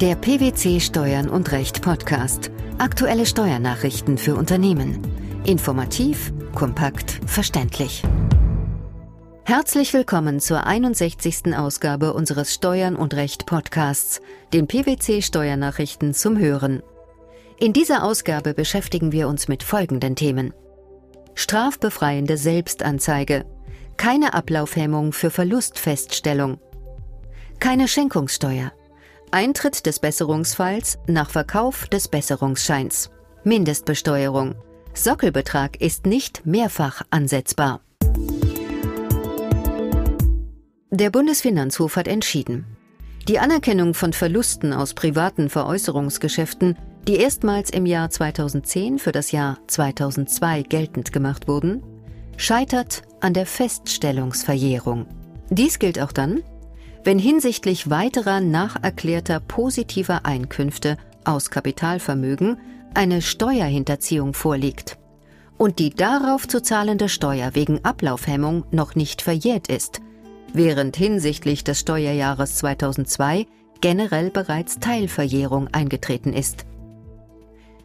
Der PwC Steuern und Recht Podcast. Aktuelle Steuernachrichten für Unternehmen. Informativ, kompakt, verständlich. Herzlich willkommen zur 61. Ausgabe unseres Steuern und Recht Podcasts, den PwC Steuernachrichten zum Hören. In dieser Ausgabe beschäftigen wir uns mit folgenden Themen. Strafbefreiende Selbstanzeige. Keine Ablaufhemmung für Verlustfeststellung. Keine Schenkungssteuer. Eintritt des Besserungsfalls nach Verkauf des Besserungsscheins. Mindestbesteuerung. Sockelbetrag ist nicht mehrfach ansetzbar. Der Bundesfinanzhof hat entschieden. Die Anerkennung von Verlusten aus privaten Veräußerungsgeschäften, die erstmals im Jahr 2010 für das Jahr 2002 geltend gemacht wurden, scheitert an der Feststellungsverjährung. Dies gilt auch dann, wenn hinsichtlich weiterer nacherklärter positiver Einkünfte aus Kapitalvermögen eine Steuerhinterziehung vorliegt und die darauf zu zahlende Steuer wegen Ablaufhemmung noch nicht verjährt ist, während hinsichtlich des Steuerjahres 2002 generell bereits Teilverjährung eingetreten ist.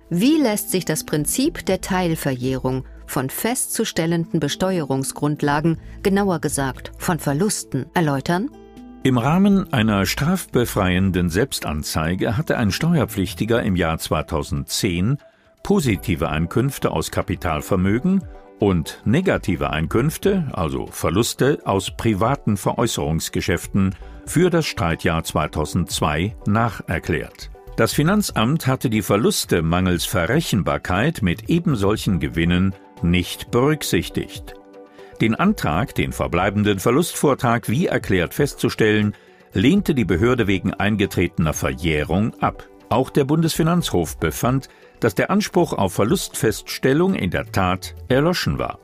Wie lässt sich das Prinzip der Teilverjährung von festzustellenden Besteuerungsgrundlagen, genauer gesagt von Verlusten, erläutern? Im Rahmen einer strafbefreienden Selbstanzeige hatte ein Steuerpflichtiger im Jahr 2010 positive Einkünfte aus Kapitalvermögen und negative Einkünfte, also Verluste aus privaten Veräußerungsgeschäften für das Streitjahr 2002 nacherklärt. Das Finanzamt hatte die Verluste mangels Verrechenbarkeit mit ebensolchen Gewinnen nicht berücksichtigt. Den Antrag, den verbleibenden Verlustvortrag wie erklärt festzustellen, lehnte die Behörde wegen eingetretener Verjährung ab. Auch der Bundesfinanzhof befand, dass der Anspruch auf Verlustfeststellung in der Tat erloschen war.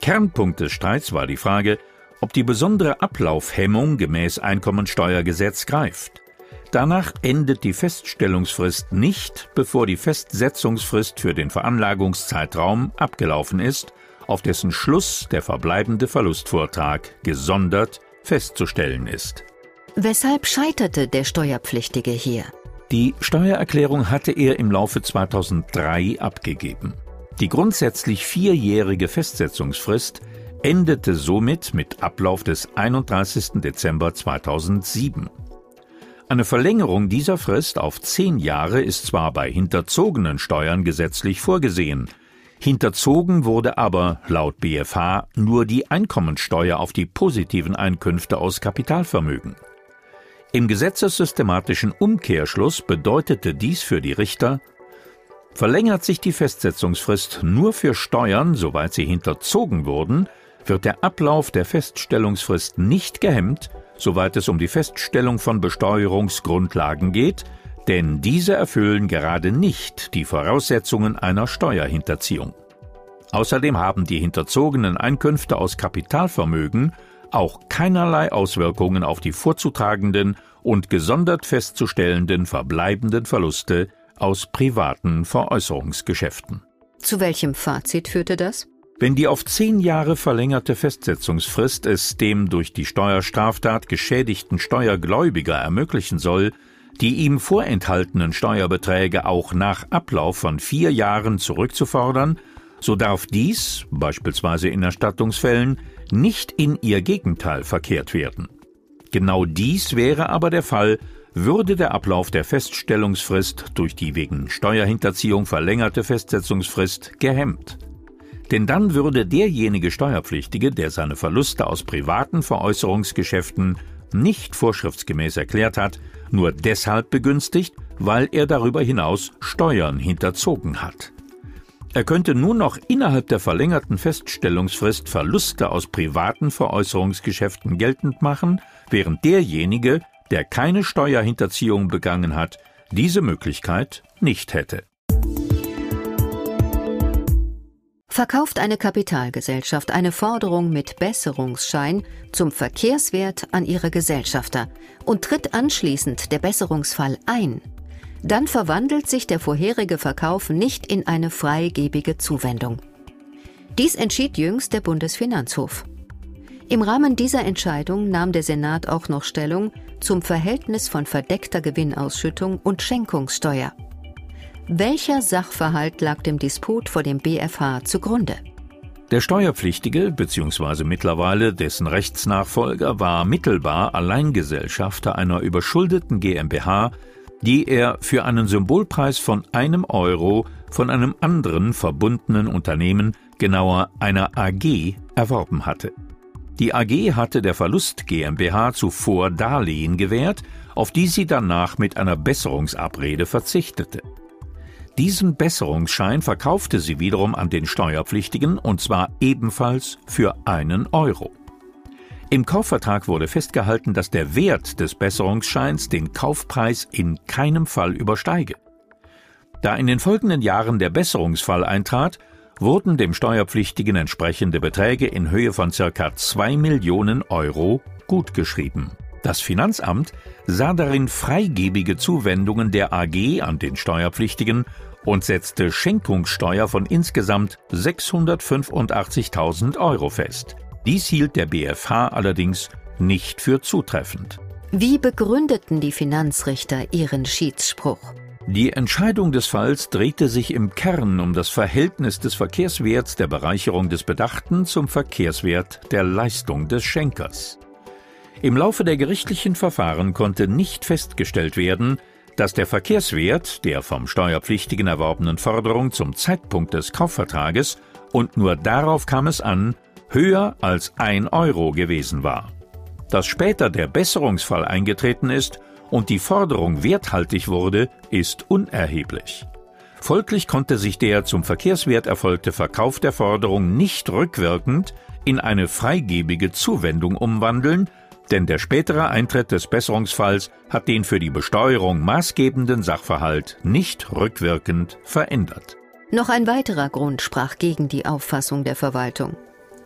Kernpunkt des Streits war die Frage, ob die besondere Ablaufhemmung gemäß Einkommensteuergesetz greift. Danach endet die Feststellungsfrist nicht, bevor die Festsetzungsfrist für den Veranlagungszeitraum abgelaufen ist auf dessen Schluss der verbleibende Verlustvortrag gesondert festzustellen ist. Weshalb scheiterte der Steuerpflichtige hier? Die Steuererklärung hatte er im Laufe 2003 abgegeben. Die grundsätzlich vierjährige Festsetzungsfrist endete somit mit Ablauf des 31. Dezember 2007. Eine Verlängerung dieser Frist auf zehn Jahre ist zwar bei hinterzogenen Steuern gesetzlich vorgesehen, Hinterzogen wurde aber laut BFH nur die Einkommensteuer auf die positiven Einkünfte aus Kapitalvermögen. Im gesetzessystematischen Umkehrschluss bedeutete dies für die Richter, verlängert sich die Festsetzungsfrist nur für Steuern, soweit sie hinterzogen wurden, wird der Ablauf der Feststellungsfrist nicht gehemmt, soweit es um die Feststellung von Besteuerungsgrundlagen geht, denn diese erfüllen gerade nicht die Voraussetzungen einer Steuerhinterziehung. Außerdem haben die hinterzogenen Einkünfte aus Kapitalvermögen auch keinerlei Auswirkungen auf die vorzutragenden und gesondert festzustellenden verbleibenden Verluste aus privaten Veräußerungsgeschäften. Zu welchem Fazit führte das? Wenn die auf zehn Jahre verlängerte Festsetzungsfrist es dem durch die Steuerstraftat geschädigten Steuergläubiger ermöglichen soll, die ihm vorenthaltenen Steuerbeträge auch nach Ablauf von vier Jahren zurückzufordern, so darf dies, beispielsweise in Erstattungsfällen, nicht in ihr Gegenteil verkehrt werden. Genau dies wäre aber der Fall, würde der Ablauf der Feststellungsfrist durch die wegen Steuerhinterziehung verlängerte Festsetzungsfrist gehemmt. Denn dann würde derjenige Steuerpflichtige, der seine Verluste aus privaten Veräußerungsgeschäften nicht vorschriftsgemäß erklärt hat, nur deshalb begünstigt, weil er darüber hinaus Steuern hinterzogen hat. Er könnte nun noch innerhalb der verlängerten Feststellungsfrist Verluste aus privaten Veräußerungsgeschäften geltend machen, während derjenige, der keine Steuerhinterziehung begangen hat, diese Möglichkeit nicht hätte. Verkauft eine Kapitalgesellschaft eine Forderung mit Besserungsschein zum Verkehrswert an ihre Gesellschafter und tritt anschließend der Besserungsfall ein, dann verwandelt sich der vorherige Verkauf nicht in eine freigebige Zuwendung. Dies entschied jüngst der Bundesfinanzhof. Im Rahmen dieser Entscheidung nahm der Senat auch noch Stellung zum Verhältnis von verdeckter Gewinnausschüttung und Schenkungssteuer. Welcher Sachverhalt lag dem Disput vor dem BFH zugrunde? Der Steuerpflichtige bzw. mittlerweile dessen Rechtsnachfolger war mittelbar Alleingesellschafter einer überschuldeten GmbH, die er für einen Symbolpreis von einem Euro von einem anderen verbundenen Unternehmen, genauer einer AG, erworben hatte. Die AG hatte der Verlust GmbH zuvor Darlehen gewährt, auf die sie danach mit einer Besserungsabrede verzichtete. Diesen Besserungsschein verkaufte sie wiederum an den Steuerpflichtigen und zwar ebenfalls für einen Euro. Im Kaufvertrag wurde festgehalten, dass der Wert des Besserungsscheins den Kaufpreis in keinem Fall übersteige. Da in den folgenden Jahren der Besserungsfall eintrat, wurden dem Steuerpflichtigen entsprechende Beträge in Höhe von circa 2 Millionen Euro gutgeschrieben. Das Finanzamt sah darin freigebige Zuwendungen der AG an den Steuerpflichtigen und setzte Schenkungssteuer von insgesamt 685.000 Euro fest. Dies hielt der BfH allerdings nicht für zutreffend. Wie begründeten die Finanzrichter ihren Schiedsspruch? Die Entscheidung des Falls drehte sich im Kern um das Verhältnis des Verkehrswerts der Bereicherung des Bedachten zum Verkehrswert der Leistung des Schenkers. Im Laufe der gerichtlichen Verfahren konnte nicht festgestellt werden, dass der Verkehrswert der vom Steuerpflichtigen erworbenen Forderung zum Zeitpunkt des Kaufvertrages, und nur darauf kam es an, höher als ein Euro gewesen war. Dass später der Besserungsfall eingetreten ist und die Forderung werthaltig wurde, ist unerheblich. Folglich konnte sich der zum Verkehrswert erfolgte Verkauf der Forderung nicht rückwirkend in eine freigebige Zuwendung umwandeln, denn der spätere Eintritt des Besserungsfalls hat den für die Besteuerung maßgebenden Sachverhalt nicht rückwirkend verändert. Noch ein weiterer Grund sprach gegen die Auffassung der Verwaltung.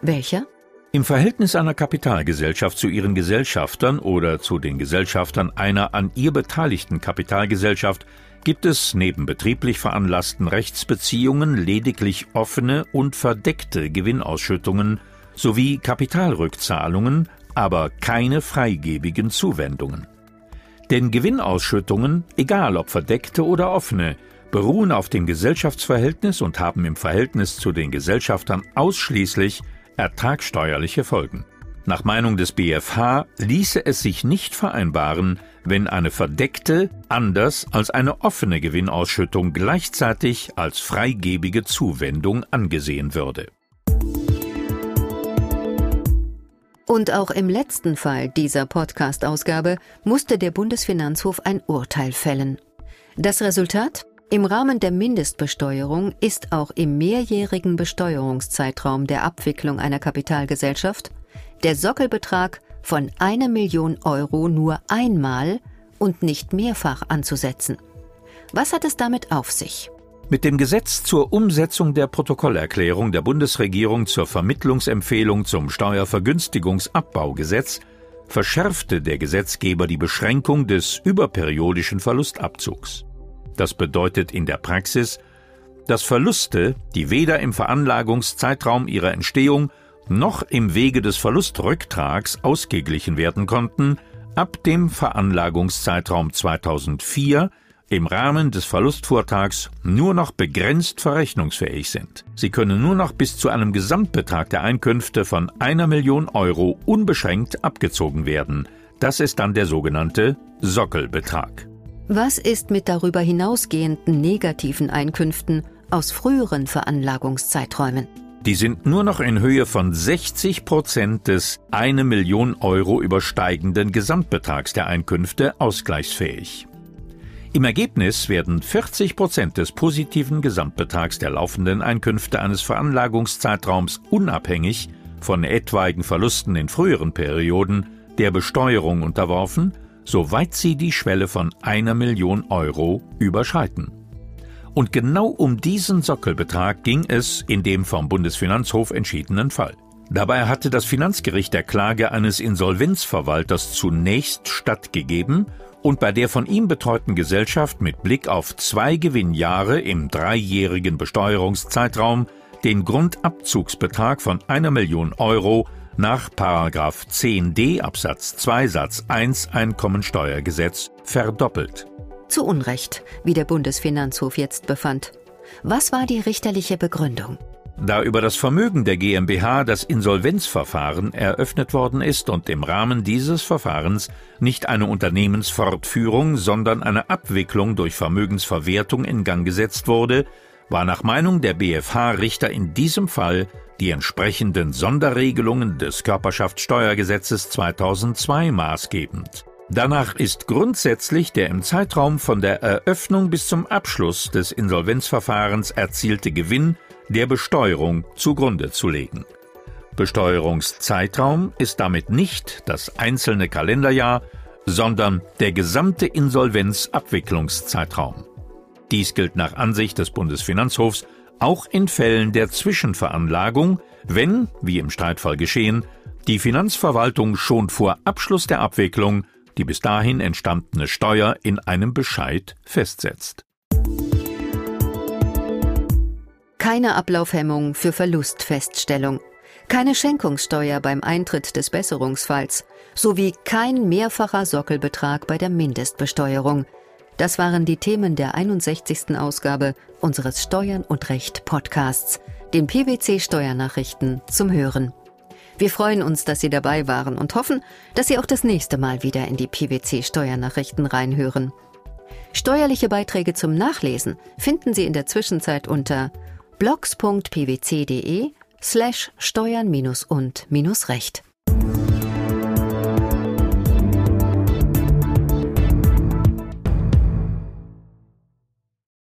Welcher? Im Verhältnis einer Kapitalgesellschaft zu ihren Gesellschaftern oder zu den Gesellschaftern einer an ihr beteiligten Kapitalgesellschaft gibt es neben betrieblich veranlassten Rechtsbeziehungen lediglich offene und verdeckte Gewinnausschüttungen sowie Kapitalrückzahlungen, aber keine freigebigen Zuwendungen. Denn Gewinnausschüttungen, egal ob verdeckte oder offene, beruhen auf dem Gesellschaftsverhältnis und haben im Verhältnis zu den Gesellschaftern ausschließlich ertragsteuerliche Folgen. Nach Meinung des BfH ließe es sich nicht vereinbaren, wenn eine verdeckte anders als eine offene Gewinnausschüttung gleichzeitig als freigebige Zuwendung angesehen würde. Und auch im letzten Fall dieser Podcast-Ausgabe musste der Bundesfinanzhof ein Urteil fällen. Das Resultat? Im Rahmen der Mindestbesteuerung ist auch im mehrjährigen Besteuerungszeitraum der Abwicklung einer Kapitalgesellschaft der Sockelbetrag von einer Million Euro nur einmal und nicht mehrfach anzusetzen. Was hat es damit auf sich? Mit dem Gesetz zur Umsetzung der Protokollerklärung der Bundesregierung zur Vermittlungsempfehlung zum Steuervergünstigungsabbaugesetz verschärfte der Gesetzgeber die Beschränkung des überperiodischen Verlustabzugs. Das bedeutet in der Praxis, dass Verluste, die weder im Veranlagungszeitraum ihrer Entstehung noch im Wege des Verlustrücktrags ausgeglichen werden konnten, ab dem Veranlagungszeitraum 2004 im Rahmen des Verlustvortrags nur noch begrenzt verrechnungsfähig sind. Sie können nur noch bis zu einem Gesamtbetrag der Einkünfte von einer Million Euro unbeschränkt abgezogen werden. Das ist dann der sogenannte Sockelbetrag. Was ist mit darüber hinausgehenden negativen Einkünften aus früheren Veranlagungszeiträumen? Die sind nur noch in Höhe von 60 Prozent des eine Million Euro übersteigenden Gesamtbetrags der Einkünfte ausgleichsfähig. Im Ergebnis werden 40 Prozent des positiven Gesamtbetrags der laufenden Einkünfte eines Veranlagungszeitraums unabhängig von etwaigen Verlusten in früheren Perioden der Besteuerung unterworfen soweit sie die Schwelle von einer Million Euro überschreiten. Und genau um diesen Sockelbetrag ging es in dem vom Bundesfinanzhof entschiedenen Fall. Dabei hatte das Finanzgericht der Klage eines Insolvenzverwalters zunächst stattgegeben und bei der von ihm betreuten Gesellschaft mit Blick auf zwei Gewinnjahre im dreijährigen Besteuerungszeitraum den Grundabzugsbetrag von einer Million Euro nach 10d Absatz 2 Satz 1 Einkommensteuergesetz verdoppelt. Zu Unrecht, wie der Bundesfinanzhof jetzt befand. Was war die richterliche Begründung? Da über das Vermögen der GmbH das Insolvenzverfahren eröffnet worden ist und im Rahmen dieses Verfahrens nicht eine Unternehmensfortführung, sondern eine Abwicklung durch Vermögensverwertung in Gang gesetzt wurde, war nach Meinung der BfH-Richter in diesem Fall die entsprechenden Sonderregelungen des Körperschaftssteuergesetzes 2002 maßgebend. Danach ist grundsätzlich der im Zeitraum von der Eröffnung bis zum Abschluss des Insolvenzverfahrens erzielte Gewinn der Besteuerung zugrunde zu legen. Besteuerungszeitraum ist damit nicht das einzelne Kalenderjahr, sondern der gesamte Insolvenzabwicklungszeitraum. Dies gilt nach Ansicht des Bundesfinanzhofs auch in Fällen der Zwischenveranlagung, wenn, wie im Streitfall geschehen, die Finanzverwaltung schon vor Abschluss der Abwicklung die bis dahin entstandene Steuer in einem Bescheid festsetzt. Keine Ablaufhemmung für Verlustfeststellung, keine Schenkungssteuer beim Eintritt des Besserungsfalls sowie kein mehrfacher Sockelbetrag bei der Mindestbesteuerung. Das waren die Themen der 61. Ausgabe unseres Steuern und Recht Podcasts, den PwC Steuernachrichten zum Hören. Wir freuen uns, dass Sie dabei waren und hoffen, dass Sie auch das nächste Mal wieder in die PwC Steuernachrichten reinhören. Steuerliche Beiträge zum Nachlesen finden Sie in der Zwischenzeit unter blogs.pwc.de slash steuern und recht.